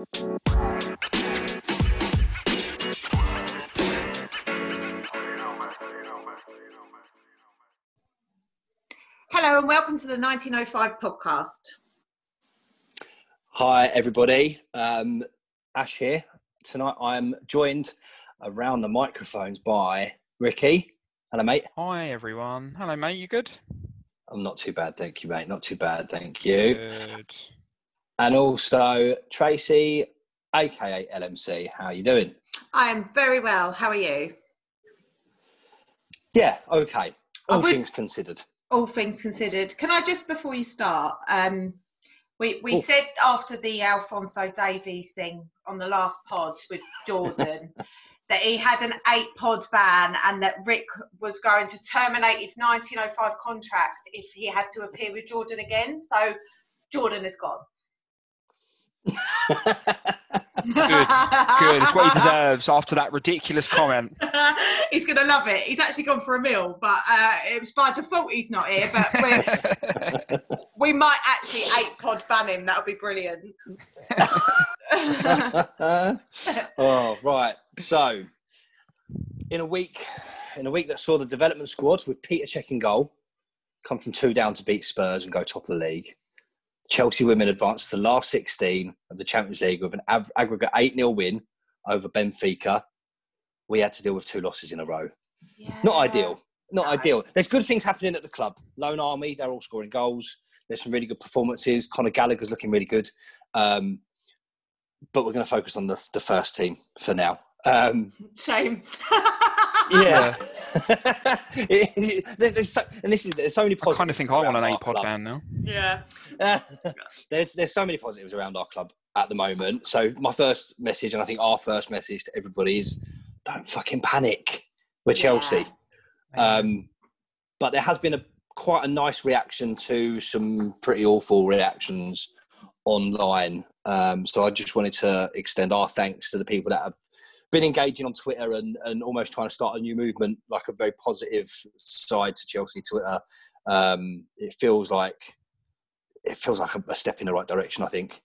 Hello and welcome to the 1905 podcast. Hi, everybody. Um, Ash here. Tonight I'm joined around the microphones by Ricky. Hello, mate. Hi everyone. Hello mate, you good? I'm not too bad, thank you, mate. Not too bad, thank you. Good. And also Tracy, aka LMC. How are you doing? I am very well. How are you? Yeah, okay. All would- things considered. All things considered, can I just before you start, um, we we Oh. said after the Alphonso Davies thing on the last pod with Jordan that he had an eight pod ban and that Rick was going to terminate his 1905 contract if he had to appear with Jordan again. So Jordan is gone. Good. Good. It's what he deserves after that ridiculous comment. he's going to love it. He's actually gone for a meal, but uh, it was by default he's not here. But we might actually eight pod ban him. That would be brilliant. oh, right. So, in a week, in a week that saw the development squad with Peter Cech in goal come from two down to beat Spurs and go top of the league. Chelsea women advanced to the last 16 of the Champions League with an av- aggregate 8 0 win over Benfica. We had to deal with two losses in a row. Not ideal. Not No. ideal. There's good things happening at the club. Loan Army, they're all scoring goals. There's some really good performances. Conor Gallagher's looking really good. Um, but we're going to focus on the, the first team for now. Um, Shame. yeah. there's so, and this is there's so many positives. I kind of think I want an around eight our pod club. ban now. yeah. there's there's so many positives around our club at the moment. So my first message, and I think our first message to everybody is, don't fucking panic. We're Chelsea. Um, but there has been a quite a nice reaction to some pretty awful reactions online. Um, so I just wanted to extend our thanks to the people that have been engaging on Twitter and, and almost trying to start a new movement, like a very positive side to Chelsea Twitter. Um, it feels like it feels like a, step in the right direction. I think.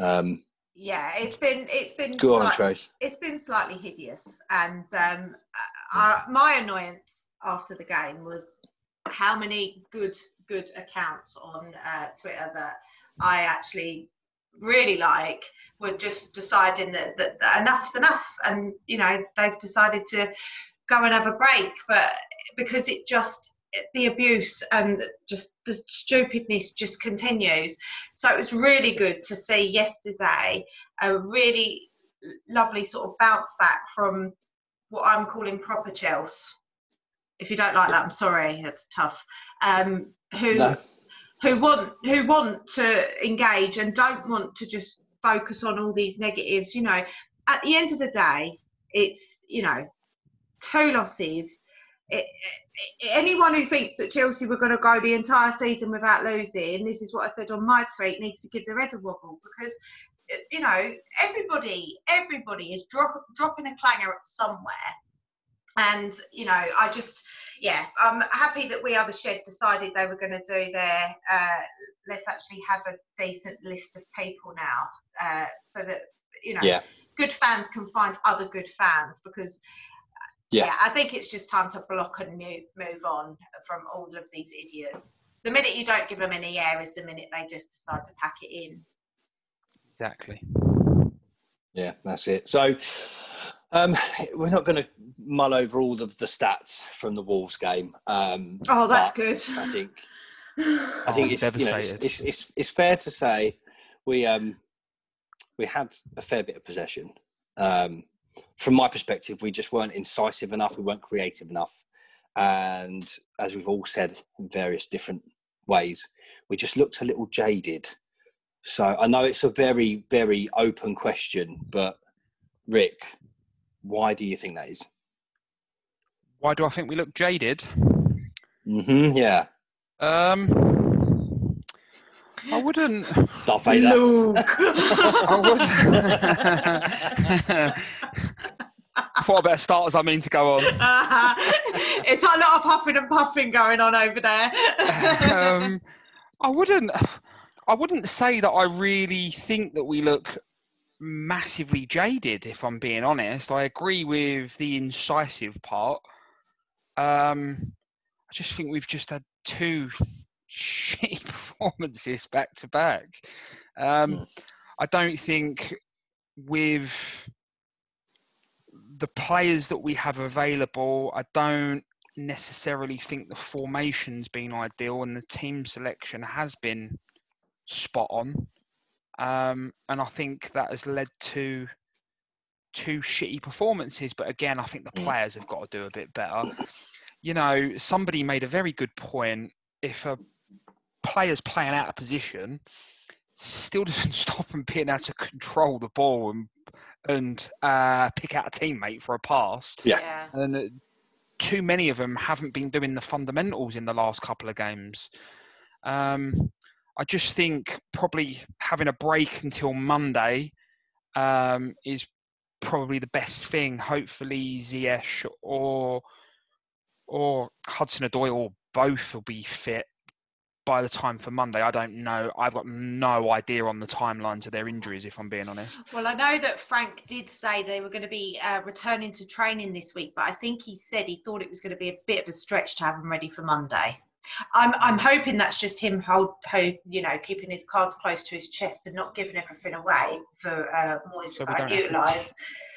Um, Yeah, it's been it's been go on, Trace. it's been slightly hideous, and um, uh, my annoyance after the game was how many good good accounts on uh, Twitter that I actually really like were just deciding that, that, that enough's enough, and you know they've decided to go and have a break, but because it just the abuse and just the stupidness just continues. So it was really good to see yesterday a really lovely sort of bounce back from what I'm calling proper Chelsea. If you don't like that, I'm sorry. It's tough. Um, who No. Who want who want to engage and don't want to just focus on all these negatives. You know, at the end of the day, it's you know two losses. It, it, anyone who thinks that Chelsea were going to go the entire season without losing, this is what I said on my tweet, needs to give their head a wobble because you know everybody everybody is drop, dropping a clanger at somewhere and you know i just yeah i'm happy that we are the shed decided they were going to do their uh, let's actually have a decent list of people now uh, so that you know Yeah. good fans can find other good fans because Yeah. yeah i think it's just time to block and move, move on from all of these idiots the minute you don't give them any air is the minute they just decide to pack it in Exactly. Yeah, that's it. So um, we're not going to mull over all of the stats from the Wolves game. Um, oh that's good I think I Oh, think I'm it's, you know, it's, it's, it's, it's fair to say we um, we had a fair bit of possession. Um, from my perspective, we just weren't incisive enough. We weren't creative enough, and as we've all said in various different ways, we just looked a little jaded. So I know it's a very very open question, but Rick, why do you think that is? Why do I think we look jaded? Mm-hmm, yeah, Um, I wouldn't. Darth Vader. Luke. I would. I thought I better start as I mean to go on. it's a lot of huffing and puffing going on over there. um, I wouldn't. I wouldn't say that I really think that we look massively jaded, if I'm being honest. I agree with the incisive part. Um, I just think we've just had two shitty performances back to back. Um, mm. I don't think with the players that we have available, I don't necessarily think the formation's been ideal and the team selection has been spot on. Um, and I think that has led to two shitty performances. But again, I think the mm. players have got to do a bit better. You know, somebody made a very good point. If a player's playing out of position, still doesn't stop them being able to control the ball and and uh, pick out a teammate for a pass. Yeah. And uh, too many of them haven't been doing the fundamentals in the last couple of games. Um, I just think probably having a break until Monday um, is probably the best thing. Hopefully, Ziyech or or Hudson Odoi or both will be fit by the time for Monday. I don't know. I've got no idea on the timelines of their injuries, if I'm being honest. Well, I know that Frank did say they were going to be uh, returning to training this week, but I think he said he thought it was going to be a bit of a stretch to have them ready for Monday. I'm I'm hoping that's just him hold, hold you know keeping his cards close to his chest and not giving everything away for uh, Moyes so to utilise.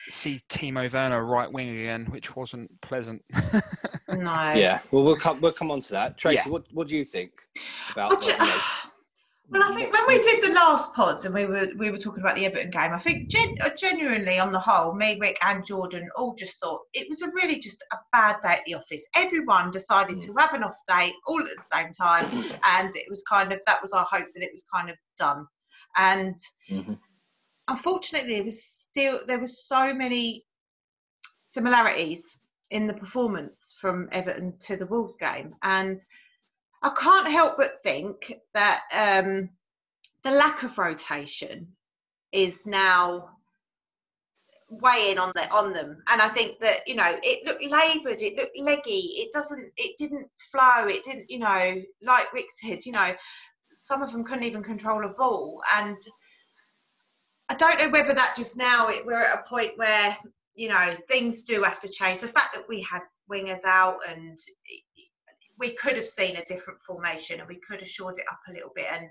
See Timo Werner right wing again, which wasn't pleasant. no. Yeah. Well, we'll come we'll come on to that. Tracy, yeah. what what do you think about? Well, I think when we did the last pods and we were we were talking about the Everton game, I think gen- uh, genuinely on the whole, me, Rick, and Jordan all just thought it was a really just a bad day at the office. Everyone decided to have an off day all at the same time, and it was kind of that was our hope that it was kind of done. And mm-hmm. unfortunately, it was still there were so many similarities in the performance from Everton to the Wolves game, and I can't help but think that um, the lack of rotation is now weighing on the on them. And i think that you know it looked labored it looked leggy it doesn't it didn't flow it didn't you know like rick said you know some of them couldn't even control a ball. And i don't know whether that just now it, we're at a point where you know things do have to change. The fact that we had wingers out and we could have seen a different formation and we could have shored it up a little bit and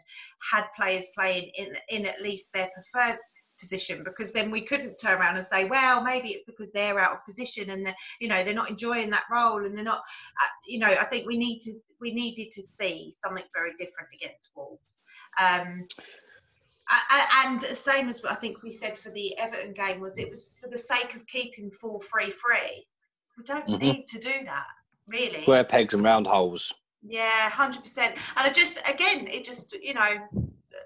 had players playing in in at least their preferred position because then we couldn't turn around and say well maybe it's because they're out of position and they're you know they're not enjoying that role and they're not uh, you know i think we need to we needed to see something very different against wolves um, and same as what I think we said for the Everton game was it was for the sake of keeping four free free. We don't mm-hmm. need to do that really. Square pegs and round holes. Yeah, hundred percent. And I just, again, it just, you know,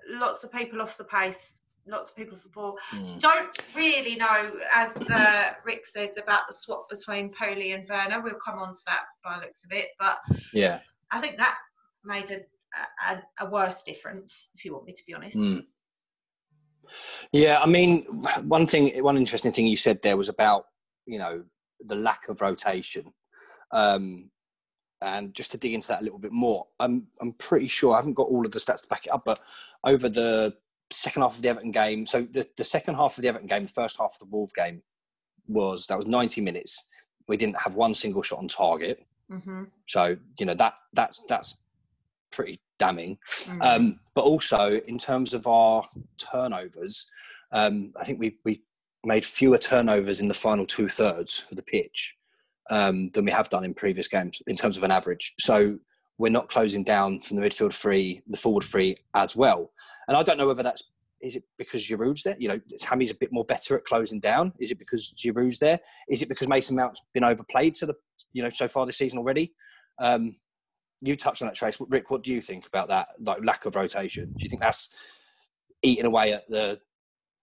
lots of people off the pace, lots of people for ball. Mm. Don't really know, as uh, Rick said about the swap between Poli and Werner. We'll come on to that by looks of it, but yeah, I think that made a, a, a worse difference, if you want me to be honest. Mm. Yeah, I mean, one thing, one interesting thing you said there was about, you know, the lack of rotation. Um, and just to dig into that a little bit more, I'm I'm pretty sure I haven't got all of the stats to back it up, but over the second half of the Everton game, so the, the second half of the Everton game, the first half of the Wolves game was that was 90 minutes. We didn't have one single shot on target. Mm-hmm. So you know that that's that's pretty damning. Mm-hmm. Um, but also in terms of our turnovers, um, I think we we made fewer turnovers in the final two thirds of the pitch um, than we have done in previous games in terms of an average. So we're not closing down from the midfield free, the forward free as well. And I don't know whether that's is it because Giroud's there? You know, Tammy's a bit more better at closing down. Is it because Giroud's there? Is it because Mason Mount's been overplayed to the you know so far this season already? Um, you touched on that, Trace. Rick, what do you think about that like lack of rotation? Do you think that's eating away at the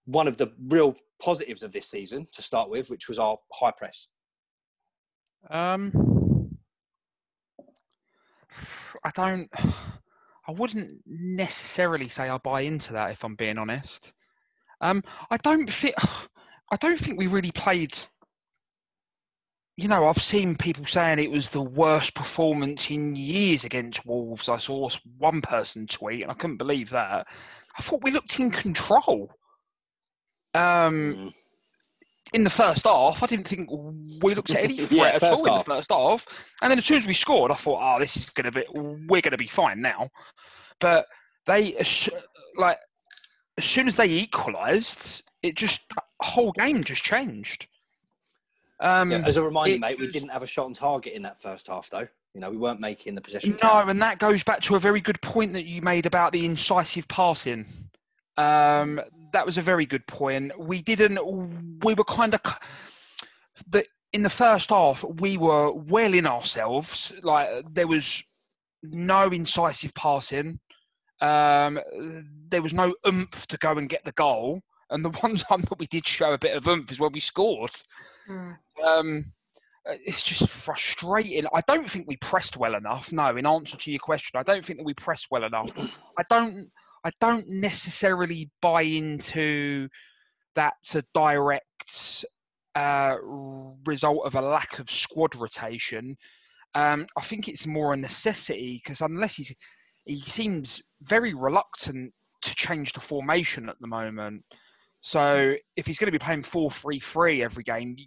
one of the real positives of this season to start with, which was our high press? Um, I don't. I wouldn't necessarily say I buy into that if I'm being honest. Um, I don't think. I don't think we really played. You know, I've seen people saying it was the worst performance in years against Wolves. I saw one person tweet, and I couldn't believe that. I thought we looked in control. Um, Mm. In the first half, I didn't think we looked at any threat Yeah, at all first in the first half. And then as soon as we scored, I thought, oh, this is going to be, we're going to be fine now. But they, like, as soon as they equalised, it just, the whole game just changed. Um, Yeah, as a reminder, it mate, we didn't have a shot on target in that first half, though. You know, we weren't making the possession. No, count. and that goes back to a very good point that you made about the incisive passing. Um, that was a very good point. We didn't. We were kind of the in the first half. We were well in ourselves. Like there was no incisive passing. Um, there was no oomph to go and get the goal. And the one time that we did show a bit of oomph is when we scored Mm. um, it's just frustrating. I don't think we pressed well enough. No, in answer to your question, I don't think that we pressed well enough. I don't. I don't necessarily buy into that's a direct uh, result of a lack of squad rotation. Um, I think it's more a necessity because unless he's he seems very reluctant to change the formation at the moment. So if he's going to be playing four three three every game,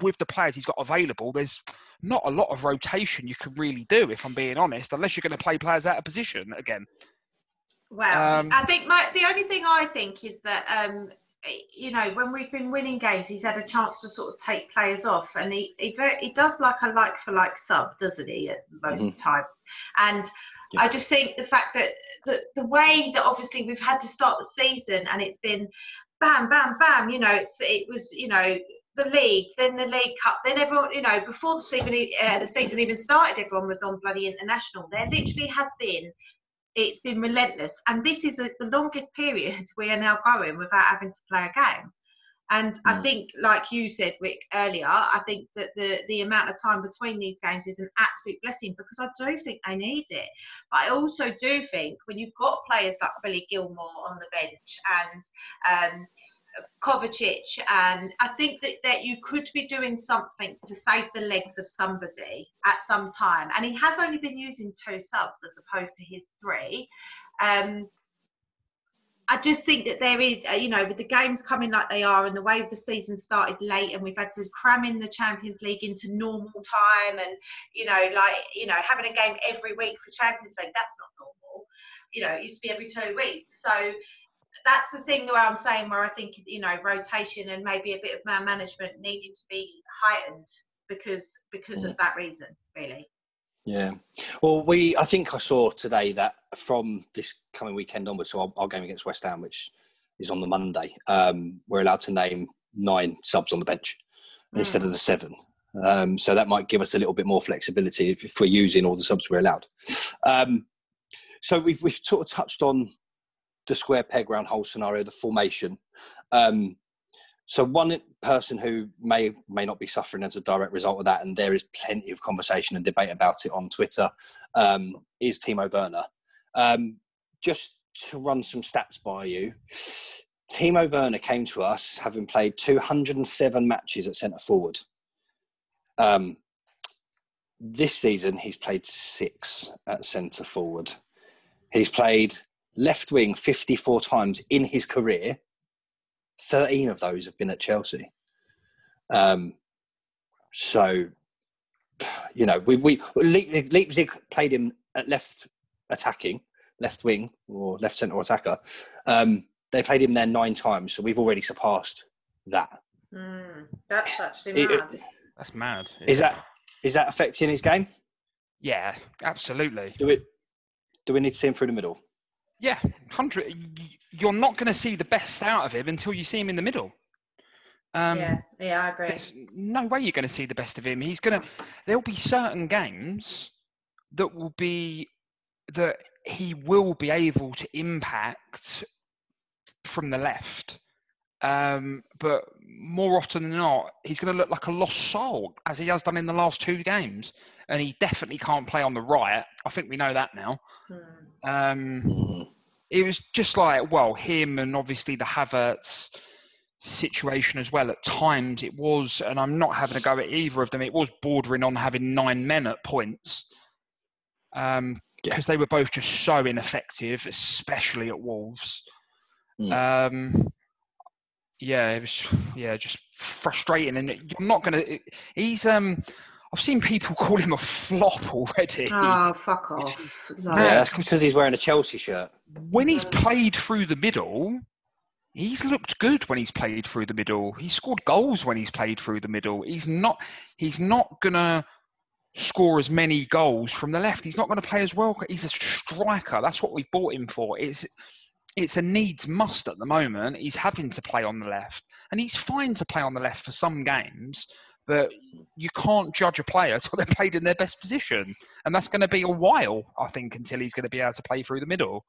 with the players he's got available, there's not a lot of rotation you can really do, if I'm being honest, unless you're going to play players out of position again. Well, Um, I think my the only thing I think is that um, you know when we've been winning games, he's had a chance to sort of take players off, and he he, he does like a like for like sub, doesn't he? At most Mhm. times, and. Yeah. I just think the fact that the, the way that obviously we've had to start the season and it's been bam, bam, bam, you know, it's it was, you know, the league, then the League Cup, then everyone, you know, before the season, uh, the season even started, everyone was on bloody international. There literally has been, it's been relentless, and this is a, the longest period we are now going without having to play a game. And I Mm. think, like you said, Rick, earlier, I think that the the amount of time between these games is an absolute blessing because I do think they need it. But I also do think when you've got players like Billy Gilmour on the bench and um, Kovacic, and I think that, that you could be doing something to save the legs of somebody at some time. And he has only been using two subs as opposed to his three. Um, I just think that there is, uh, you know, with the games coming like they are and the way the season started late and we've had to cram in the Champions League into normal time and, you know, like, you know, having a game every week for Champions League, that's not normal. You know, it used to be every two weeks. So that's the thing where I'm saying where I think, you know, rotation and maybe a bit of man management needed to be heightened because because of that reason, really. Yeah. Well, we I think I saw today that from this coming weekend onwards, so our, our game against West Ham, which is on the Monday, um, we're allowed to name nine subs on the bench instead of the seven. Um, so that might give us a little bit more flexibility if, if we're using all the subs we're allowed. Um, so we've we've sort of touched on the square peg round hole scenario, the formation. Um, so one person who may may not be suffering as a direct result of that, and there is plenty of conversation and debate about it on Twitter, um, is Timo Werner. Um, just to run some stats by you, Timo Werner came to us having played 207 matches at centre forward. Um, this season, he's played six at centre forward. He's played left wing 54 times in his career. 13 of those have been at Chelsea. Um, so, you know, we, we Le- Leipzig played him at left attacking, left wing or left centre attacker. Um, they played him there nine times, so we've already surpassed that. Mm, that's actually It- mad. That's mad. Is that is that affecting his game? Yeah, absolutely. Do it? Do we need to see him through the middle? Yeah, hundred. You're not going to see the best out of him until you see him in the middle. Um, yeah, yeah, I agree. There's no way you're going to see the best of him. He's going to. There'll be certain games that will be that he will be able to impact from the left, um, but more often than not, he's going to look like a lost soul as he has done in the last two games, and he definitely can't play on the right. I think we know that now. Hmm. Um, it was just like well him and obviously the Havertz situation as well at times it was and I'm not having a go at either of them it was bordering on having nine men at points um Yeah. because they were both just so ineffective especially at Wolves Mm. um yeah, it was yeah, just frustrating, and you're not gonna. He's um. I've seen people call him a flop already. Oh, fuck off. Yeah, that's because he's wearing a Chelsea shirt. When he's played through the middle, he's looked good when he's played through the middle. He scored goals when he's played through the middle. He's not he's not gonna score as many goals from the left. He's not going to play as well. He's a striker. That's what we bought him for. It's it's a needs must at the moment. He's having to play on the left, and he's fine to play on the left for some games. But you can't judge a player until they're played in their best position, and that's going to be a while, I think, until he's going to be able to play through the middle.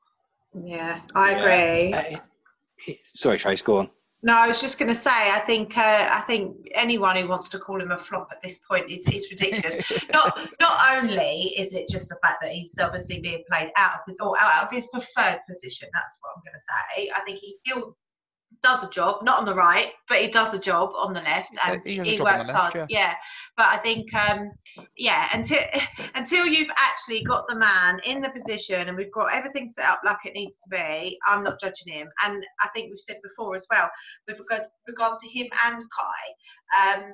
Yeah, I agree. Uh, sorry, Trace, go on. No, I was just going to say, I think uh, I think anyone who wants to call him a flop at this point is, is ridiculous. not not only is it just the fact that he's obviously being played out of his or out of his preferred position. That's what I'm going to say. I think he still does a job, not on the right, but he does a job on the left, and he, he works left, hard. Yeah. yeah. but I think, um, yeah, until until you've actually got the man in the position and we've got everything set up like it needs to be, I'm not judging him. And I think we've said before as well, with regards regards to him and Kai, um,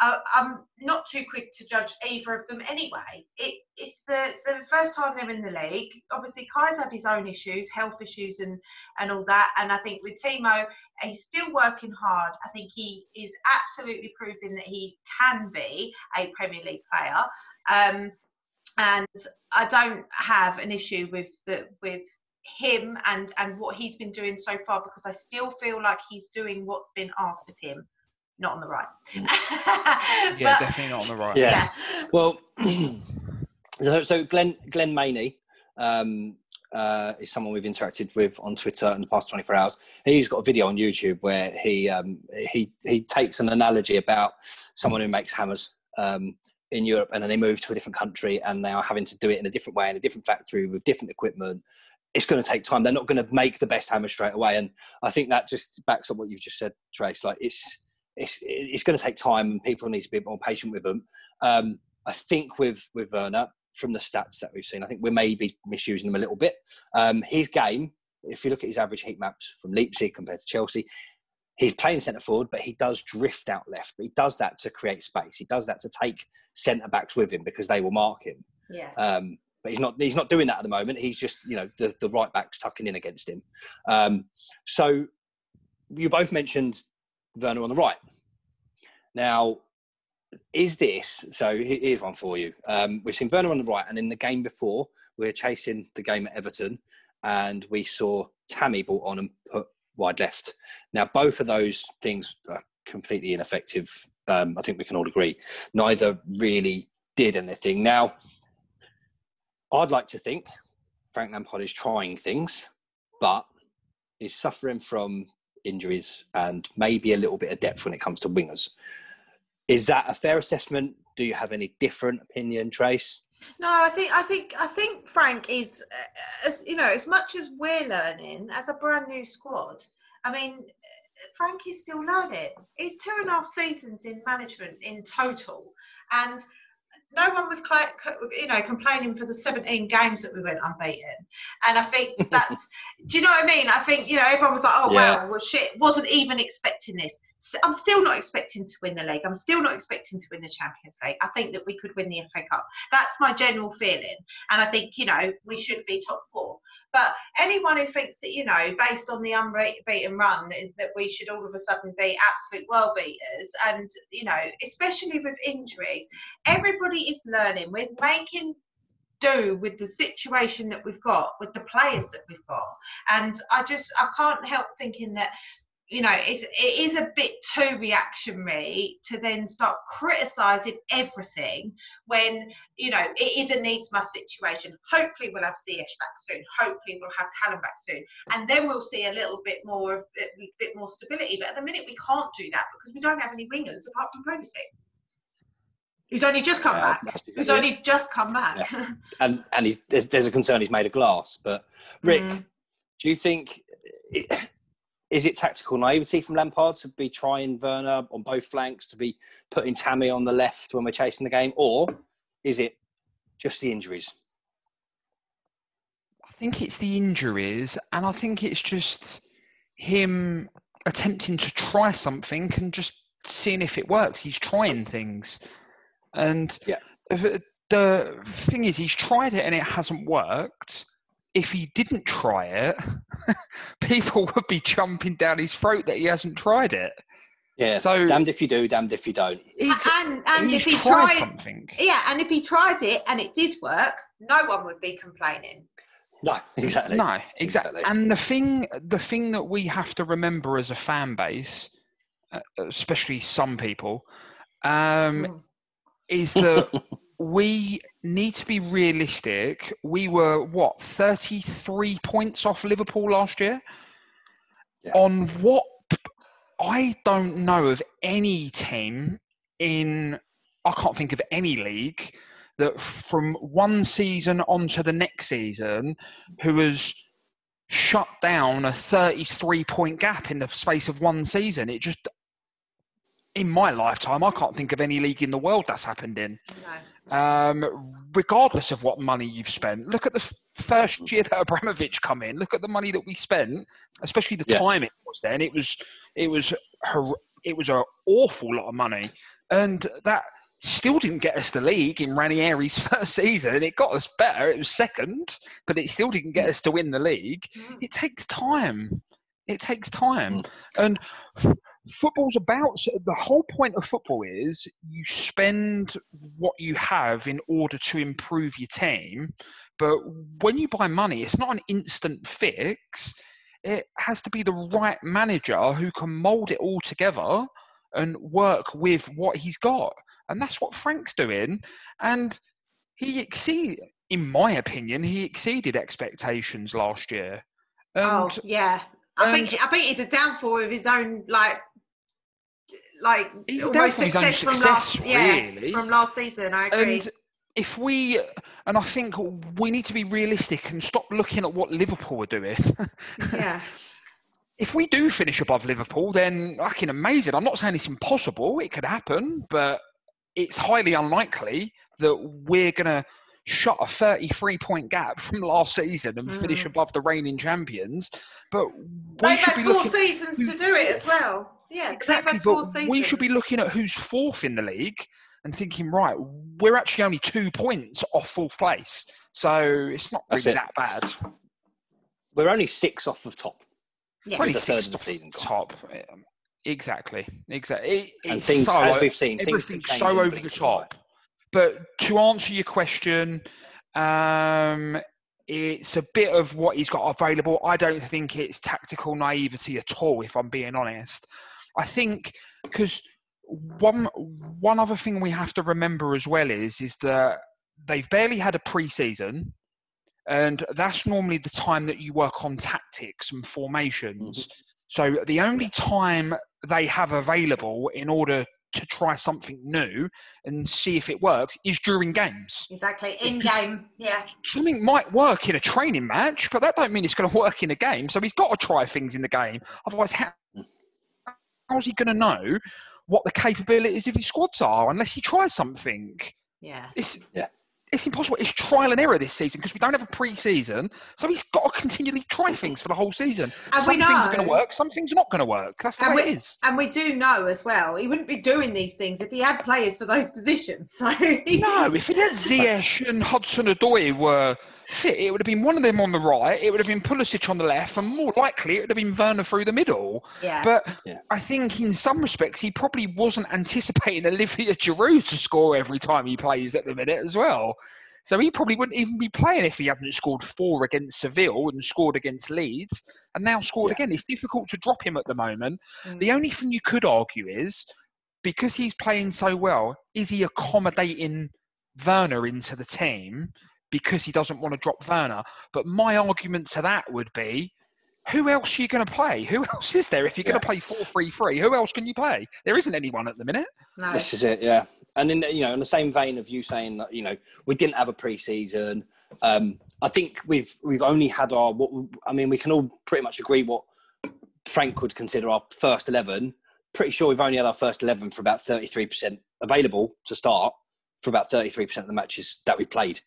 I, am not too quick to judge either of them anyway. It, it's the, the first time they're in the league. Obviously, Kai's had his own issues, health issues, and, and all that. And I think with Timo, he's still working hard. I think he is absolutely proving that he can be a Premier League player. Um, and I don't have an issue with the with him and and what he's been doing so far because I still feel like he's doing what's been asked of him not on the right. yeah, but, definitely not on the right. Yeah. yeah. Well, so Glenn Glenn Maney um, uh, is someone we've interacted with on Twitter in the past 24 hours. He's got a video on YouTube where he um, he he takes an analogy about someone who makes hammers. Um, in Europe, and then they move to a different country, and they are having to do it in a different way in a different factory with different equipment. It's going to take time. They're not going to make the best hammer straight away, and I think that just backs up what you've just said, Trace. Like it's it's it's going to take time, and people need to be more patient with them. Um, I think with with Werner, from the stats that we've seen, I think we may be misusing him a little bit. Um, his game, if you look at his average heat maps from Leipzig compared to Chelsea, he's playing centre forward, but he does drift out left. But he does that to create space. He does that to take centre backs with him because they will mark him. Yeah. Um, but he's not he's not doing that at the moment. He's just you know the, the right backs tucking in against him. Um, so you both mentioned Werner on the right. Now, is this so? Here's one for you. Um, we've seen Werner on the right, and in the game before, we are chasing the game at Everton, and we saw Tammy brought on and put wide left. Now, both of those things are completely ineffective. Um, I think we can all agree. Neither really did anything. Now, I'd like to think Frank Lampard is trying things, but he's suffering from injuries and maybe a little bit of depth when it comes to wingers. Is that a fair assessment? Do you have any different opinion, Trace? No, I think I think I think Frank is, uh, as you know, as much as we're learning as a brand new squad. I mean, Frank is still learning. He's two and a half seasons in management in total, and no one was you know complaining for the 17 games that we went unbeaten. And i think that's do you know what i mean? I think you know everyone was like oh yeah. well well shit wasn't even expecting this. So i'm still not expecting to win the league. I'm still not expecting to win the champions league. I think that we could win the fa cup. That's my general feeling. And i think you know we should be top four but anyone who thinks that, you know, based on the unbeaten run, is that we should all of a sudden be absolute world beaters, and, you know, especially with injuries, everybody is learning. We're making do with the situation that we've got, with the players that we've got. And I just, I can't help thinking that you know, it's, it is a bit too reactionary to then start criticising everything when, you know, it is a needs must situation. Hopefully, we'll have Ziyech back soon. Hopefully, we'll have Callum back soon, and then we'll see a little bit more, a bit, more stability. But at the minute, we can't do that because we don't have any wingers apart from Kovacic. He's only just come back? Who's only just come back? Yeah. And and he's, there's, there's a concern he's made of glass. But Rick, mm. do you think it, is it tactical naivety from Lampard to be trying Werner on both flanks, to be putting Tammy on the left when we're chasing the game, or is it just the injuries? I think it's the injuries, and I think it's just him attempting to try something and just seeing if it works. He's trying things, and Yeah. the the thing is, he's tried it and it hasn't worked. If he didn't try it, people would be jumping down his throat that he hasn't tried it. Yeah. So- damned if you do, damned if you don't. He's, and and he's if he tried tried, something. yeah, and if he tried it and it did work, no one would be complaining. No, exactly. No, exactly. Exactly. And the thing, the thing that we have to remember as a fan base, uh, especially some people, um, Mm. is that we need to be realistic. We were what thirty-three points off Liverpool last year. Yeah. On what I don't know of any team in I can't think of any league that from one season on to the next season who has shut down a 33 point gap in the space of one season. It just, in my lifetime, I can't think of any league in the world that's happened in. No. Um, regardless of what money you've spent, look at the f- first year that Abramovich come in. Look at the money that we spent, especially the Yeah. time it was then. It was, it was, hor- it was an awful lot of money, and that still didn't get us the league in Ranieri's first season. It got us better. It was second, but it still didn't get us to win the league. Mm. It takes time. It takes time, and f- football's about the whole point of football is you spend what you have in order to improve your team. But when you buy money, it's not an instant fix. It has to be the right manager who can mold it all together and work with what he's got. And that's what Frank's doing. And he exceeded, in my opinion, he exceeded expectations last year. And oh yeah, I think I think it's a downfall of his own like like He's almost downfall his own success, from success, last yeah from last season. I agree. And if we, and I think we need to be realistic and stop looking at what Liverpool are doing. yeah, if we do finish above Liverpool, then fucking amazing. I'm not saying it's impossible; it could happen, but it's highly unlikely that we're gonna shut a 33 point gap from last season and finish Mm. above the reigning champions. But we they've should had be four looking seasons to do it as well. Yeah, exactly. They've had four But we should be looking at who's fourth in the league and thinking, right, we're actually only two points off fourth place, so it's not really it. that bad. We're only six off of top. Yeah. Only the six of the top- season top. Um, Exactly, exactly. It, And things, so, as we've seen, things can everything's so over blink the of an eye. top. But to answer your question, um, it's a bit of what he's got available. I don't think it's tactical naivety at all, if I'm being honest. I think because one one other thing we have to remember as well is is that they've barely had a pre-season, and that's normally the time that you work on tactics and formations. Mm-hmm. So the only time they have available in order to try something new and see if it works is during games. Exactly in game. Yeah, Something might work in a training match, but that don't mean it's going to work in a game. So he's got to try things in the game. Otherwise, how, mm. How's he going to know what the capabilities of his squads are unless he tries something? yeah. It's Yeah. It's impossible. It's trial and error this season because we don't have a pre-season, so he's got to continually try things for the whole season. And some we things are going to work, some things are not going to work. That's the And way we- it is. And we do know as well, he wouldn't be doing these things if he had players for those positions. So he's- No, if it had Ziyech and Hudson Odoi were fit, it would have been one of them on the right, it would have been Pulisic on the left, and more likely it would have been Werner through the middle. yeah, But Yeah. I think in some respects he probably wasn't anticipating Olivier Giroud to score every time he plays at the minute as well. So he probably wouldn't even be playing if he hadn't scored four against Seville and scored against Leeds and now scored Yeah. again. It's difficult to drop him at the moment. Mm. The only thing you could argue is because he's playing so well, is he accommodating Werner into the team because he doesn't want to drop Werner? But my argument to that would be who else are you going to play? Who else is there if you're going to play 4 3 3? Who else can you play? There isn't anyone at the minute. no. This is it, yeah. And in you know, in the same vein of you saying that you know we didn't have a pre-season, um, I think we've we've only had our what I mean we can all pretty much agree what Frank would consider our first eleven. Pretty sure we've only had our first eleven for about thirty-three percent available to start for about thirty-three percent of the matches that we played.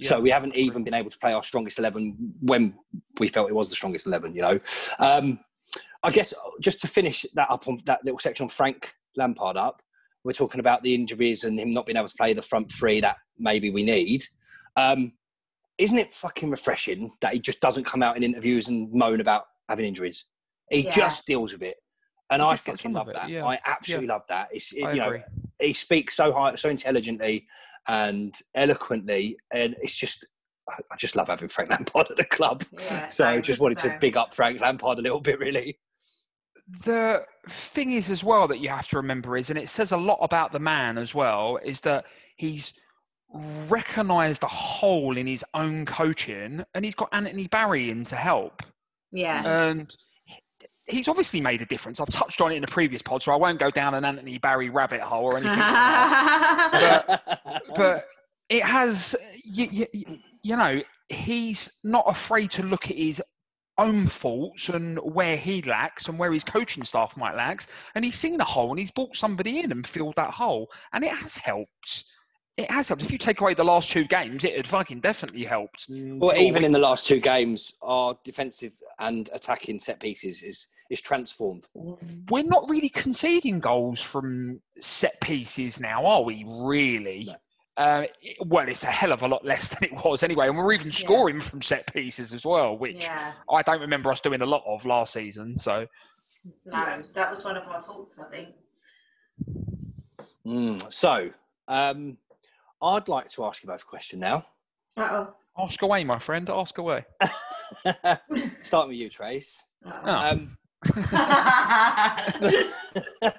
So we haven't even been able to play our strongest eleven when we felt it was the strongest eleven. You know, um, I guess uh, just to finish that up on that little section on Frank Lampard up, we're talking about the injuries and him not being able to play the front three that maybe we need. Um, isn't it fucking refreshing that he just doesn't come out in interviews and moan about having injuries? He Yeah. just deals with it, and He I fucking love that. yeah. I absolutely love that. It's it- I you know agree. he speaks so high, so intelligently and eloquently, and it's just I I just love having Frank Lampard at the club. Yeah, so same, just wanted to big up Frank Lampard a little bit, really. the thing is as well that you have to remember is and it says a lot about the man as well is that he's recognized a hole in his own coaching and he's got anthony barry in to help Yeah. and he's obviously made a difference. I've touched on it in a previous pod so i won't go down an anthony barry rabbit hole or anything like that. But it has you, you, you know he's not afraid to look at his own faults and where he lacks and where his coaching staff might lack and he's seen a hole and he's brought somebody in and filled that hole and it has helped. It has helped. If you take away the last two games it had fucking definitely helped. Well, even we- in the last two games, our defensive and attacking set pieces is is transformed. we're not really conceding goals from set pieces now, are we? Really? No. Uh, well, it's a hell of a lot less than it was anyway, and we're even scoring from set pieces as well, which yeah. I don't remember us doing a lot of last season. So No, that was one of our faults, I think. Mm, So, um, I'd like to ask you both a question now. Uh-oh. ask away, my friend. Ask away. Starting with you, Trace. Uh-oh. Um,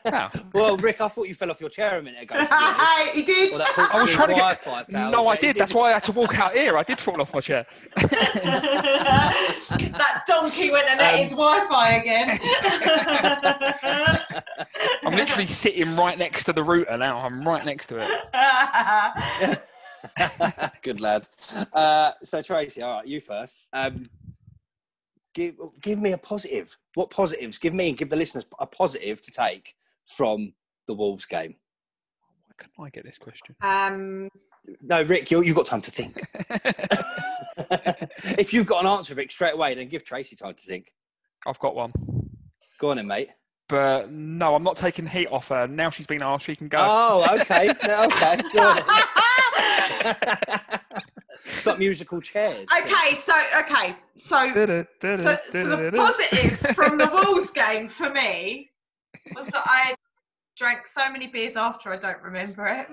Yeah. well, Rick, I thought you fell off your chair a minute ago. To he did. Well, I was trying to get- Wi-Fi failed, No, I did. That's why I had to walk out here. I did fall off my chair. that donkey went and ate Um, his Wi-Fi again. I'm literally sitting right next to the router now. I'm right next to it. Good lad. Uh, so Tracy, all right, you first. Um, give give me a positive. What positives? Give me and give the listeners a positive to take from the Wolves game. Why couldn't I get this question? um, No, Rick, you you've got time to think. if you've got an answer, Rick, straight away, then give Tracy time to think. I've got one. Go on, then, mate. But no, I'm not taking heat off her. Now she's been asked, she can go. Oh, okay, No, okay. Go it's like musical chairs. okay, so okay, so so, so the positive from the Wolves game for me was that I drank so many beers after I don't remember it.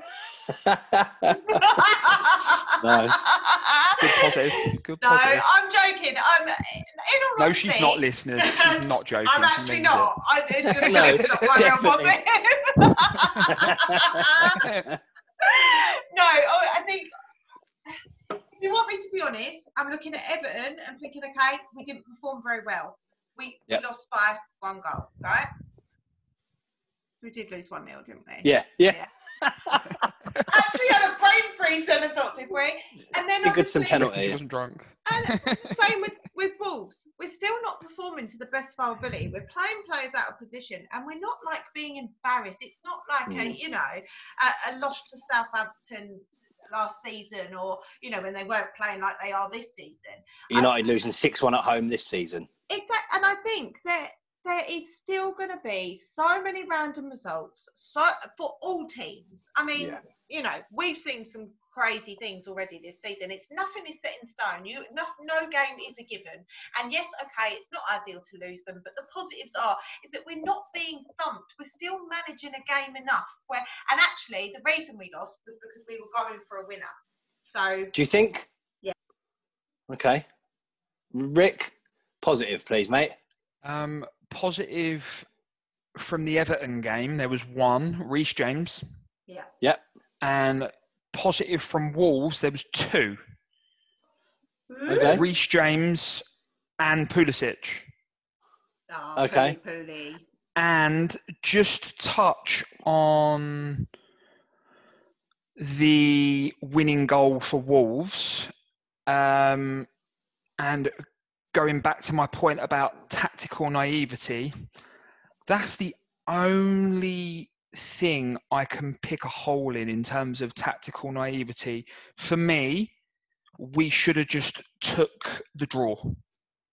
Nice. Good positive. Good No, positive. I'm joking. I'm in all No, she's not listening. She's not joking. I'm actually means not. I, it's just No, it's not my real positive. no, I I think if you want me to be honest, I'm looking at Everton and thinking, okay, we didn't perform very well. We, Yep. we lost by one goal, right? We did lose one nil, didn't we? yeah, yeah. Actually, had a brain freeze then and thought, did we? And then Be good some obviously, penalty. she wasn't drunk. and same with with Wolves. We're still not performing to the best of our ability. We're playing players out of position, and we're not like being embarrassed. It's not like a Mm. you know a, a loss to Southampton last season, or you know when they weren't playing like they are this season. United losing six one at home this season. Exactly, and I think that there is still going to be so many random results so for all teams. I mean, Yeah. you know, we've seen some crazy things already this season. It's nothing is set in stone. You no, no game is a given. And yes, okay, it's not ideal to lose them, but the positives are is that we're not being thumped. We're still managing a game enough where and actually the reason we lost was because we were going for a winner. So Do you think? Yeah. Okay. Rick, positive, please, mate. Um, positive from the Everton game, there was one, Reece James. Yeah. Yep. And positive from Wolves, there was two, Okay. Reece James and Pulisic. Oh, Okay. Pooly, pooly. And just touch on the winning goal for Wolves. Um, and going back to my point about tactical naivety, that's the only thing I can pick a hole in in terms of tactical naivety. For me, we should have just took the draw.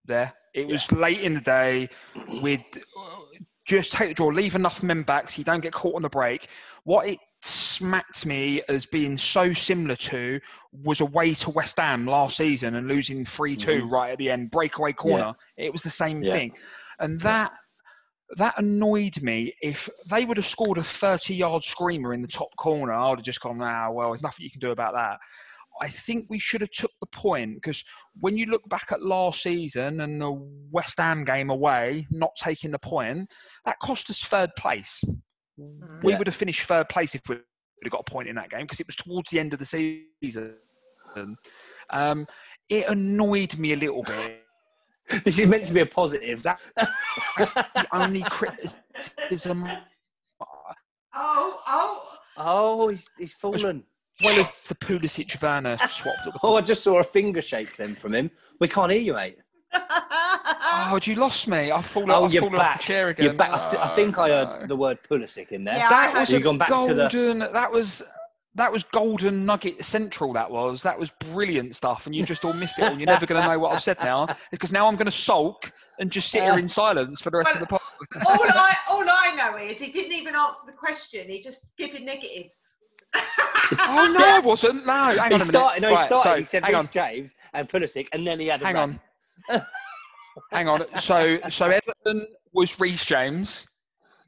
there. It was late in the day. With just take the draw, leave enough men back so you don't get caught on the break. What it smacked me as being so similar to was away to West Ham last season and losing 3 2 Mhm. right at the end, breakaway corner. It was the same Yeah. thing. And that. That annoyed me. If they would have scored a 30 yard screamer in the top corner, I would have just gone, ah, well, there's nothing you can do about that. I think we should have took the point because when you look back at last season and the West Ham game away, not taking the point, that cost us third place. We Yeah. would have finished third place if we would have got a point in that game because it was towards the end of the season. Um, it annoyed me a little bit. This is meant to be a positive. That That's the only criticism, Oh, oh. oh, he's, he's fallen. as well as the Pulisic Werner swap. At the Oh, I just saw a finger shake then from him. We can't hear you, mate. Oh, you lost me. I've fallen, Oh, I've you're fallen back. off the chair again. You're back. I, th- I think I Oh, heard no. the word Pulisic in there. Yeah, that was You've a gone back to the- golden. That was that was golden nugget central. That was that was brilliant stuff, and you just all missed it. And You're never going to know what I've said now because now I'm going to sulk and just sit here in silence for the rest of the podcast. all I all I know is he didn't even answer the question. He just giving negatives. Oh no, I wasn't. No, hang on a He minute. started. No, he Right, started. so, he said hang on, James and Pulisic, and then he had a hang rant. on, hang on. So so Everton was Reece James.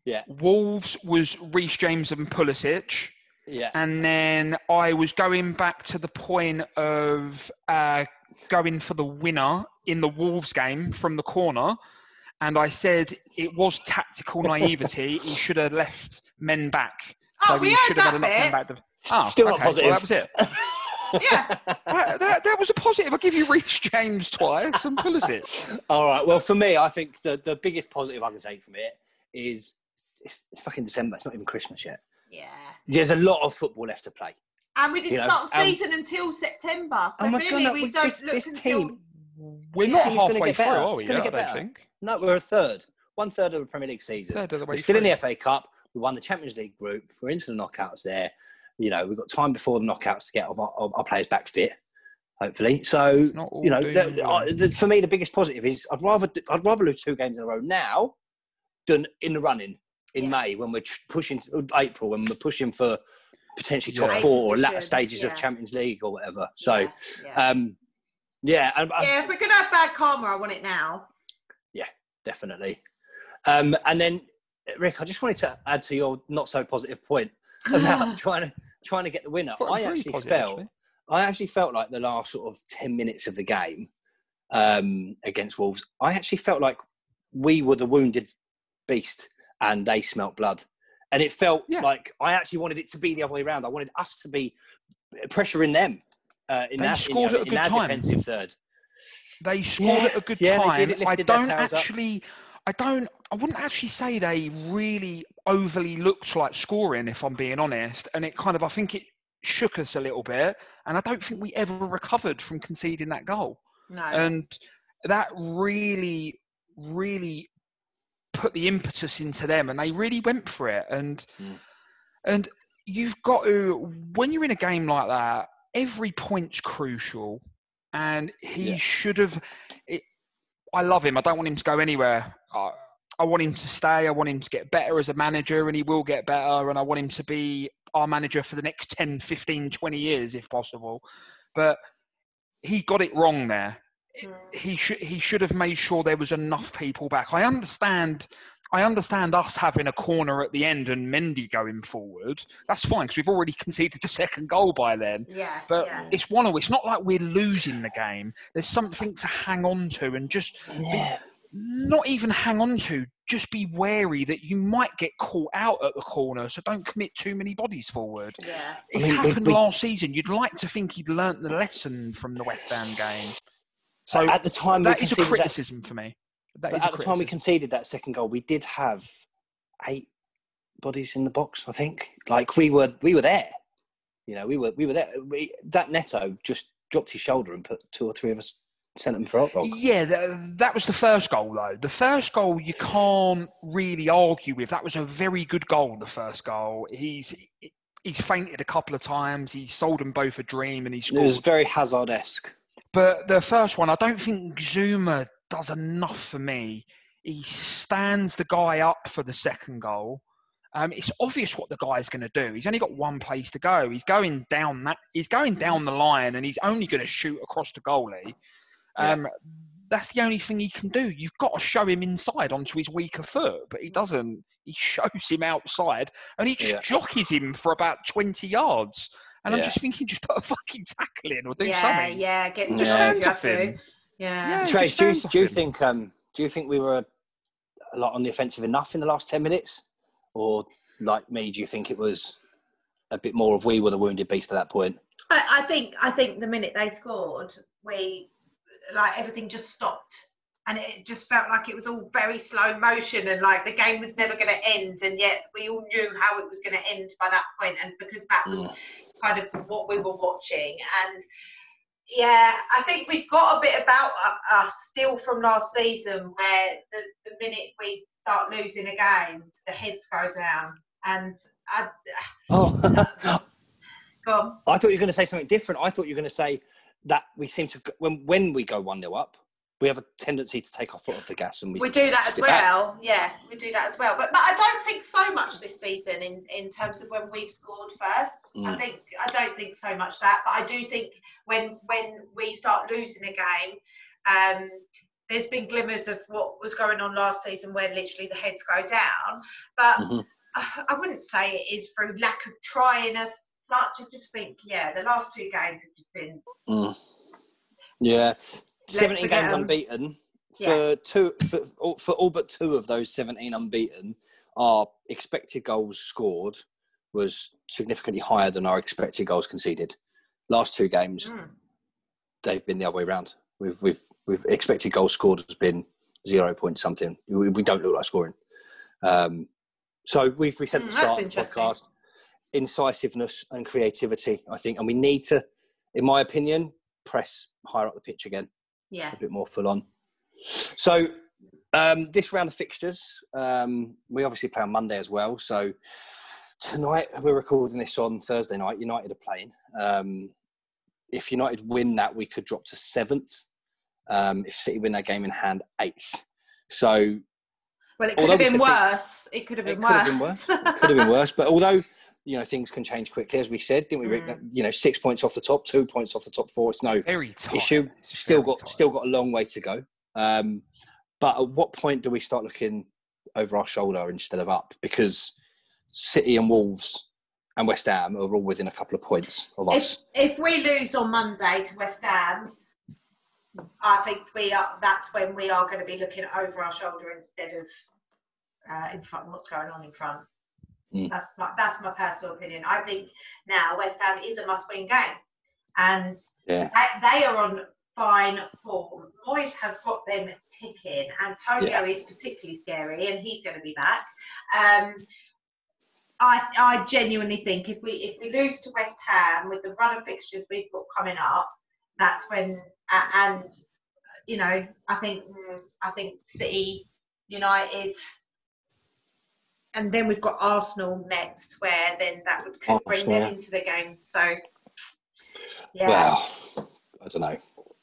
Yeah. Wolves was Reece James and Pulisic. Yeah. and then I was going back to the point of uh, going for the winner in the Wolves game from the corner, and I said it was tactical naivety. he should have left men back, Oh, so we he should have had that enough men back. To, oh, Still not positive. Well, that was it. Yeah. That, that, that was a positive. I give you Reece James twice and Pulisic. All right. Well, for me, I think the, the biggest positive I can take from it is it's, it's fucking December. It's not even Christmas yet. Yeah. There's a lot of football left to play. And we didn't You know, start the um, season until September, so Oh really God, we we- don't this- look this until. team- We're not team's gonna halfway get through, better. are It's we? gonna yet, get I don't better. think. No, we're a third. One third of the Premier League season. Third of the way We're still in the FA Cup. We won the Champions League group. We're into the knockouts there. You know, we've got time before the knockouts to get our, our, our players back fit, hopefully. So, It's not all you know, doom the, and uh, gloom. the, for me, the biggest positive is I'd rather I'd rather lose two games in a row now than in the running in Yeah. May when we're pushing April when we're pushing for potentially top Yeah. four or latter Position, stages of. Champions League or whatever. So, yeah, yeah. um, yeah, and, and- yeah, if we're gonna have bad karma, I want it now. Yeah, definitely. Um, and then, Rick, I just wanted to add to your not so positive point about trying to trying to get the winner. Thought I actually positive, felt actually. I actually felt like the last sort of ten minutes of the game um, against Wolves, I actually felt like we were the wounded beast and they smelt blood. And it felt Yeah. like I actually wanted it to be the other way around. I wanted us to be pressuring them uh, in They that scored in, at a in good our time. defensive third. They scored Yeah, at a good yeah, time. did. It I don't tails up. actually, I don't, I wouldn't actually say they really overly looked like scoring, if I'm being honest. And it kind of, I think it shook us a little bit. And I don't think we ever recovered from conceding that goal. No. And that really, really put the impetus into them, and they really went for it. And Mm. and you've got to when you're in a game like that, every point's crucial. And he Yeah. should have. It, I love him. I don't want him to go anywhere. I, I want him to stay. I want him to get better as a manager, and he will get better. And I want him to be our manager for the next 10, 15, 20 years, if possible. But he got it wrong there. Hmm. he should he should have made sure there was enough people back. I understand. I understand us having a corner at the end and Mendy going forward. That's fine because we've already conceded the second goal by then. yeah. But yeah. it's one of it's not like we're losing the game. There's something to hang on to and just Yeah. not even hang on to. Just be wary that you might get caught out at the corner. So don't commit too many bodies forward. yeah. It's mean, we- happened we- last season. You'd like to think he'd learnt the lesson from the West Ham game. So at the time we that is a conceded that- criticism for me. That But a at the time we conceded that second goal, we did have eight bodies in the box. I think, like we were, we were there. You know, we were, we were there. We, that Neto just dropped his shoulder and put two or three of us sent them for hot dog. Yeah, that, that was the first goal, though. The first goal you can't really argue with. That was a very good goal. The first goal. He's he's fainted a couple of times. He sold them both a dream, and he It was very Hazard esque. But the first one, I don't think Zouma does enough for me. He stands the guy up for the second goal. Um, it's obvious what the guy's going to do. He's only got one place to go. He's going down that. He's going down the line, and he's only going to shoot across the goalie. Um, yeah. That's the only thing he can do. You've got to show him inside onto his weaker foot, but he doesn't. He shows him outside, and he just yeah. jockeys him for about twenty yards. And yeah. I'm just thinking, just put a fucking tackle in or do yeah, something. Yeah, get just stands off him. Yeah. yeah Trace, do you, do you think um, do you think we were a lot on the offensive enough in the last ten minutes, or like me, do you think it was a bit more of we were the wounded beast at that point? I, I think I think the minute they scored, we like everything just stopped and it just felt like it was all very slow motion and like the game was never going to end and yet we all knew how it was going to end by that point and because that was mm. Kind of what we were watching. And yeah i think we've got a bit about us still from last season where the, the minute we start losing a game the heads go down. And I, oh. i thought you were going to say something different. I thought you were going to say that we seem to when when we go 1-0 up we have a tendency to take our foot off the gas and we, we do that as well. Yeah we do that as well. But but i don't think so much this season in in terms of when we've scored first. Mm. i think i don't think so much that but i do think when when we start losing a game um there's been glimmers of what was going on last season where literally the heads go down. But mm-hmm. I, I wouldn't say it is through lack of trying as such. I just think yeah the last two games have just been mm. yeah 17 games unbeaten. For two, for, for all but two of those 17 unbeaten, our expected goals scored was significantly higher than our expected goals conceded. Last two games, mm. they've been the other way around. We've, we've, we've expected goals scored has been zero point something. We, we don't look like scoring. Um, so we've we said mm, at the start of the podcast, incisiveness and creativity, I think, and we need to, in my opinion, press higher up the pitch again yeah, a bit more full on. So um, this round of fixtures, um, we obviously play on Monday as well. So tonight we're recording this on Thursday night. United are playing. Um, if United win that, we could drop to seventh. Um, if City win that game in hand, eighth. So well, it could have been worse. It could have been, worse. been worse. It could have been worse. But although you know things can change quickly, as we said, didn't we? Mm. You know, six points off the top, two points off the top four. It's no very tight. issue. It's still got tight. still got a long way to go. Um, but at what point do we start looking over our shoulder instead of up? Because City and Wolves and West Ham are all within a couple of points of us. If, if we lose on Monday to West Ham, I think we are. That's when we are going to be looking over our shoulder instead of uh, in front. Of what's going on in front? Mm. That's my that's my personal opinion. I think now West Ham is a must-win game, and yeah. they, they, are on fine form. Moyes has got them ticking. Antonio yeah. is particularly scary, and he's going to be back. Um, I I genuinely think if we if we lose to West Ham with the run of fixtures we've got coming up, that's when uh, and you know I think mm, I think City United and then we've got Arsenal next, where then that would could bring them into the game. So, yeah. Well, I don't know,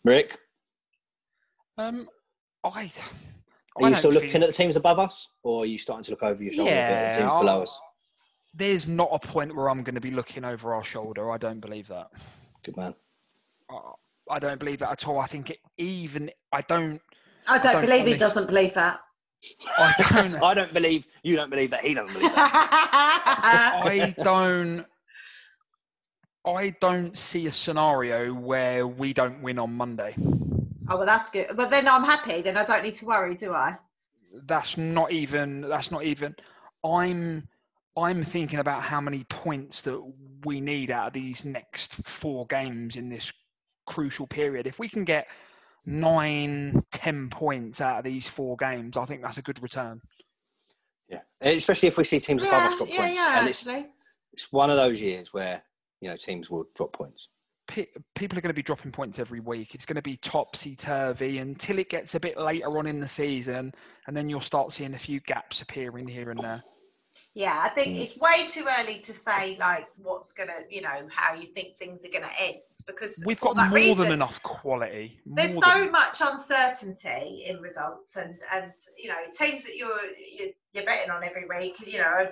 Rick. Um, I. Are you still looking think... at the teams above us, or are you starting to look over your shoulder yeah, at the teams below us? There's not a point where I'm going to be looking over our shoulder. I don't believe that. Good man. I don't believe that at all. I think it, even I don't. I don't, I don't believe honest, he doesn't believe that. I don't. I don't believe you don't believe that he doesn't believe that. I don't. I don't see a scenario where we don't win on Monday. Oh well, that's good. But then I'm happy. Then I don't need to worry, do I? That's not even. That's not even. I'm. I'm thinking about how many points that we need out of these next four games in this crucial period. If we can get nine, ten points out of these four games, I think that's a good return. Yeah, especially if we see teams above us drop yeah, points. Yeah, and actually. It's, it's one of those years where you know teams will drop points. People are going to be dropping points every week. It's going to be topsy turvy until it gets a bit later on in the season, and then you'll start seeing a few gaps appearing here and there. Yeah, I think Mm. it's way too early to say like what's gonna, you know, how you think things are gonna end because We've got more reason, than enough quality. There's so than- much uncertainty in results, and and you know teams that you're you're, you're betting on every week, you know,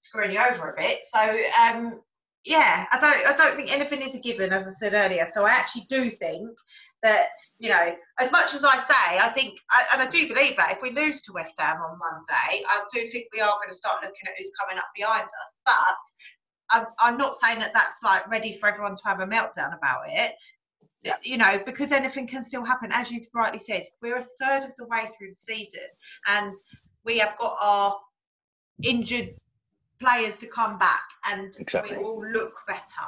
screwing you over a bit. So um, yeah, I don't I don't think anything is a given, as I said earlier. So I actually do think that you know, as much as I say, I think, and I do believe that if we lose to West Ham on Monday, I do think we are going to start looking at who's coming up behind us. But I'm, I'm not saying that that's like ready for everyone to have a meltdown about it. Yeah. You know, because anything can still happen. As you've rightly said, we're a third of the way through the season, and we have got our injured players to come back, and Exactly. we will look better.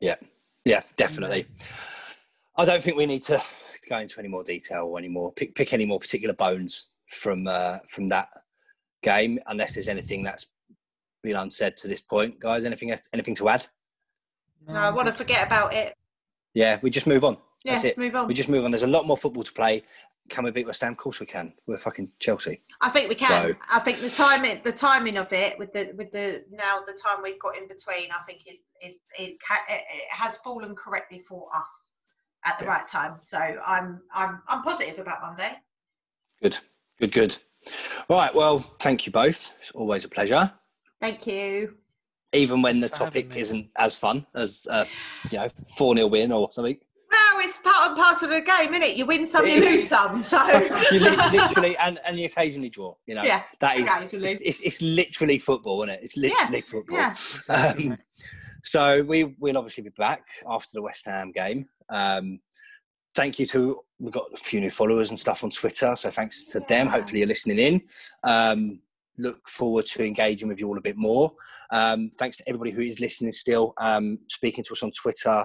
Yeah, yeah, definitely. I don't think we need to go into any more detail or any more pick, pick any more particular bones from uh, from that game, unless there's anything that's been unsaid to this point, guys. Anything else- anything to add? No, I want to forget about it. Yeah, we just move on. Yeah, That's let's it. move on. We just move on. There's a lot more football to play. Can we beat West Ham? Of course we can. We're fucking Chelsea. I think we can. So- I think the timing, the timing of it, with the with the now the time we've got in between, I think is is it, ca- it, it has fallen correctly for us at the Yeah. right time. So I'm I'm I'm positive about Monday. Good, good, good. Right. Well, thank you both. It's always a pleasure. Thank you. Even when the Thanks for having topic isn't as fun as uh, you know four 0 win or something. Well, it's part and parcel of the game, isn't it? You win some, you lose some. So you literally and, and you occasionally draw. You know yeah, that is it's, it's, it's literally football, isn't it? It's literally football. yeah. Exactly, Um, mate. So we will obviously be back after the West Ham game. Um, thank you to we've got a few new followers and stuff on Twitter, so thanks to them. Hopefully you're listening in. Um, look forward to engaging with you all a bit more. Um, thanks to everybody who is listening still, um, speaking to us on Twitter.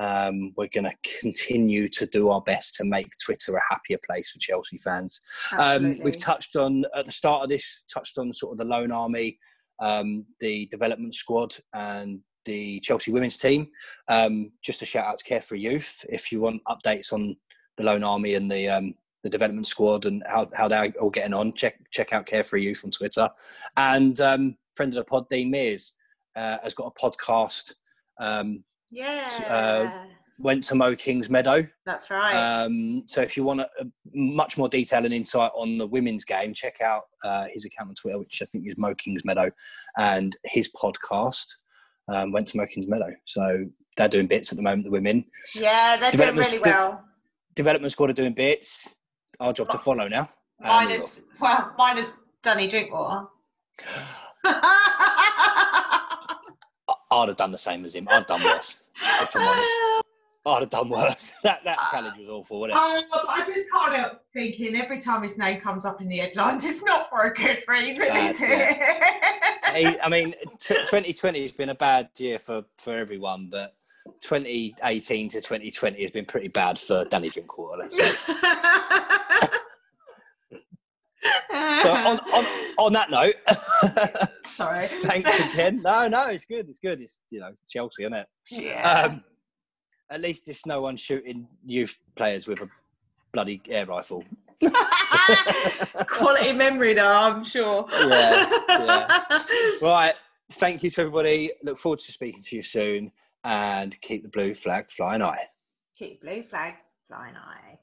Um, we're going to continue to do our best to make Twitter a happier place for Chelsea fans. Um, we've touched on at the start of this, touched on sort of the Loan Army, um, the development squad, and the Chelsea women's team. Um, just a shout out to Carefree Youth. If you want updates on the Loan Army and the um, the development squad and how, how they're all getting on, check check out Carefree Youth on Twitter. And um, friend of the pod, Dean Mears, uh, has got a podcast. Um, yeah, went to Mo King's Meadow. that's right. Um, so if you want a, a much more detail and insight on the women's game, check out uh, his account on Twitter, which I think is Mo King's Meadow, and his podcast um, went to Mo King's Meadow. So they're doing bits at the moment. The women yeah, they're doing really well. development squad are doing bits. Our job to follow now. Um, is, well, mine is Dunny Drinkwater. I'd have done the same as him. I've done worse. If I'm honest, I'd have done worse. That that challenge was awful, wasn't it? Oh, but I just can't help thinking every time his name comes up in the headlines, it's not for a good reason, Bad, is it? He- I mean, t- 2020 has been a bad year for, for everyone, but 2018 to 2020 has been pretty bad for Danny Drinkwater. Let's say. So on, on on that note, Sorry. thanks again. No, no, it's good. It's good. It's you know Chelsea, isn't it? Yeah. Um, at least it's no one shooting youth players with a bloody air rifle. Quality memory, though, I'm sure. Yeah, yeah. Right. Thank you to everybody. Look forward to speaking to you soon, and keep the blue flag flying high. Keep blue flag flying high.